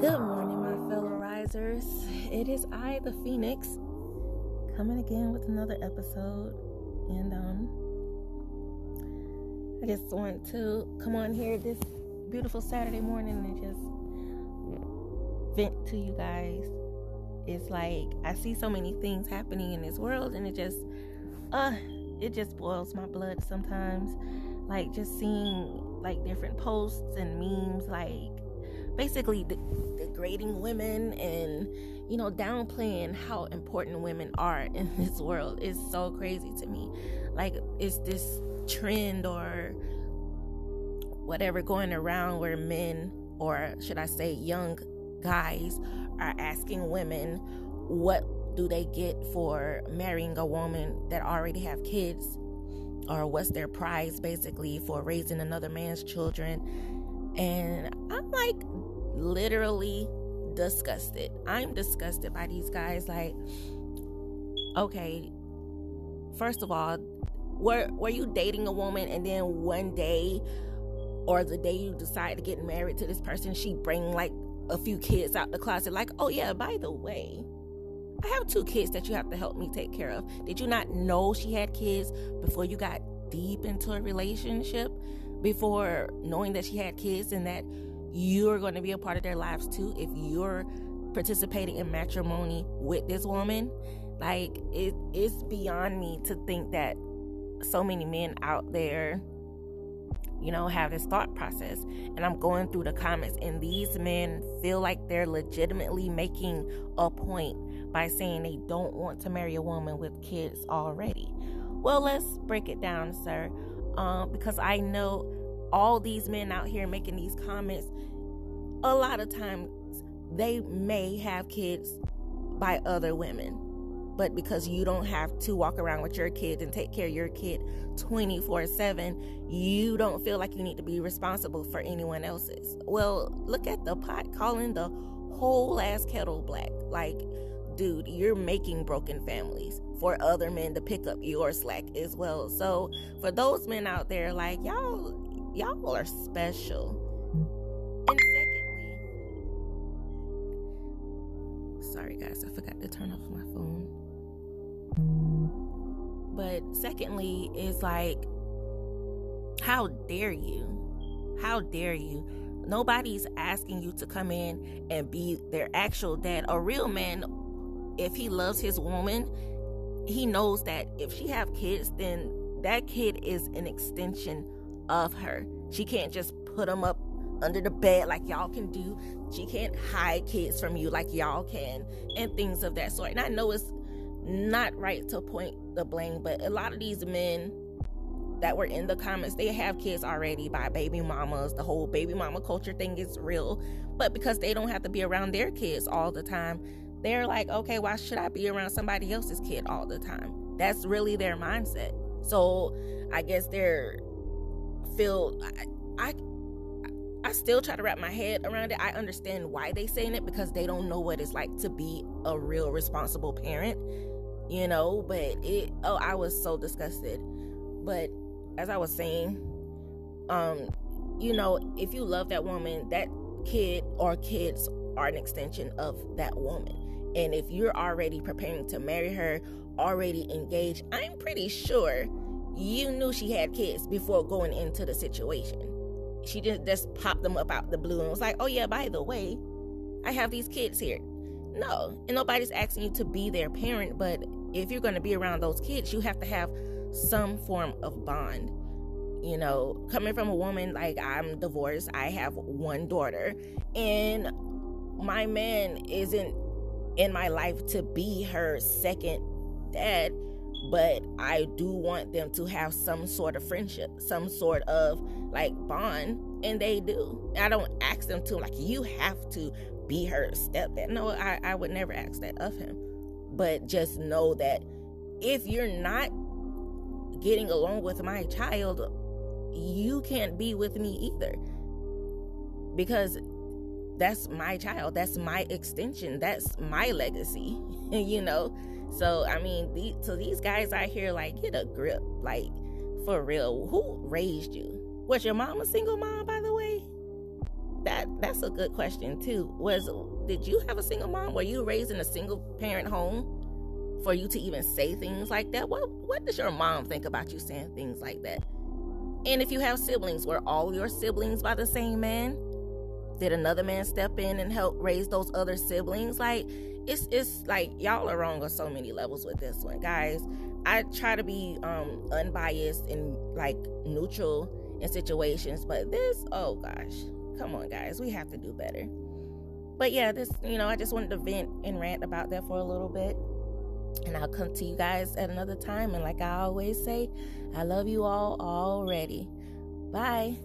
Good morning, my fellow risers. It is I, the Phoenix, coming again with another episode. And um I just want to come on here this beautiful Saturday morning and just vent to you guys. It's like I see so many things happening in this world and it just uh it just boils my blood sometimes. Like just seeing like different posts and memes like basically de- degrading women and you know downplaying how important women are in this world is so crazy to me. Like it's this trend or whatever going around where men or should i say young guys are asking women what do they get for marrying a woman that already have kids? Or what's their prize basically for raising another man's children? And i'm like literally disgusted. I'm disgusted by these guys. Like, okay, first of all, were were you dating a woman and then one day or the day you decide to get married to this person, she bring like a few kids out the closet, like, oh yeah, by the way, I have two kids that you have to help me take care of. Did you not know she had kids before you got deep into a relationship? Before knowing that she had kids and that you're going to be a part of their lives too if you're participating in matrimony with this woman. Like it, it's beyond me to think that so many men out there you know have this thought process. And i'm going through the comments and these men feel like they're legitimately making a point by saying they don't want to marry a woman with kids already. Well let's break it down sir. Um, because i know all these men out here making these comments, a lot of times they may have kids by other women. But because you don't have to walk around with your kid and take care of your kid 24 7, you don't feel like you need to be responsible for anyone else's. Well, look at the pot calling the whole ass kettle black. Like, dude, you're making broken families for other men to pick up your slack as well. So, for those men out there, like, y'all, y'all are special. And secondly, sorry guys, I forgot to turn off my phone. But secondly, is like, how dare you? How dare you? Nobody's asking you to come in and be their actual dad. A real man, if he loves his woman, he knows that if she have kids, then that kid is an extension of her. She can't just put them up under the bed like y'all can do. She can't hide kids from you like y'all can, and things of that sort. And I know it's not right to point the blame, but a lot of these men that were in the comments, they have kids already by baby mamas. The whole baby mama culture thing is real. But because they don't have to be around their kids all the time, they're like, okay, why should I be around somebody else's kid all the time? That's really their mindset. So I guess they're feel I, I I still try to wrap my head around it. I understand why they saying it because they don't know what it's like to be a real responsible parent, you know. But it, oh, I was so disgusted. But as I was saying, um, you know, if you love that woman, that kid or kids are an extension of that woman. And if you're already preparing to marry her, already engaged, I'm pretty sure you knew she had kids before going into the situation. She didn't just pop them up out the blue and was like, oh, yeah, by the way, I have these kids here. No, and nobody's asking you to be their parent, but if you're going to be around those kids, you have to have some form of bond. You know, coming from a woman like I'm divorced, I have one daughter, and my man isn't in my life to be her second dad but I do want them to have some sort of friendship, some sort of like bond, and they do. I don't ask them to like you have to be her stepdad. No, I, I would never ask that of him. But just know that if you're not getting along with my child, you can't be with me either. Because that's my child, that's my extension, that's my legacy, you know so I mean, the, so these guys out here like get a grip, like for real. Who raised you? Was your mom a single mom, by the way? that that's a good question too. Was did you have a single mom? Were you raised in a single parent home? For you to even say things like that, what what does your mom think about you saying things like that? And if you have siblings, were all your siblings by the same man? Did another man step in and help raise those other siblings? Like it's it's like y'all are wrong on so many levels with this one, guys. I try to be um unbiased and like neutral in situations, but this, oh gosh, come on, guys, we have to do better. But yeah, this, you know, I just wanted to vent and rant about that for a little bit. And I'll come to you guys at another time. And like I always say, I love you all already. Bye.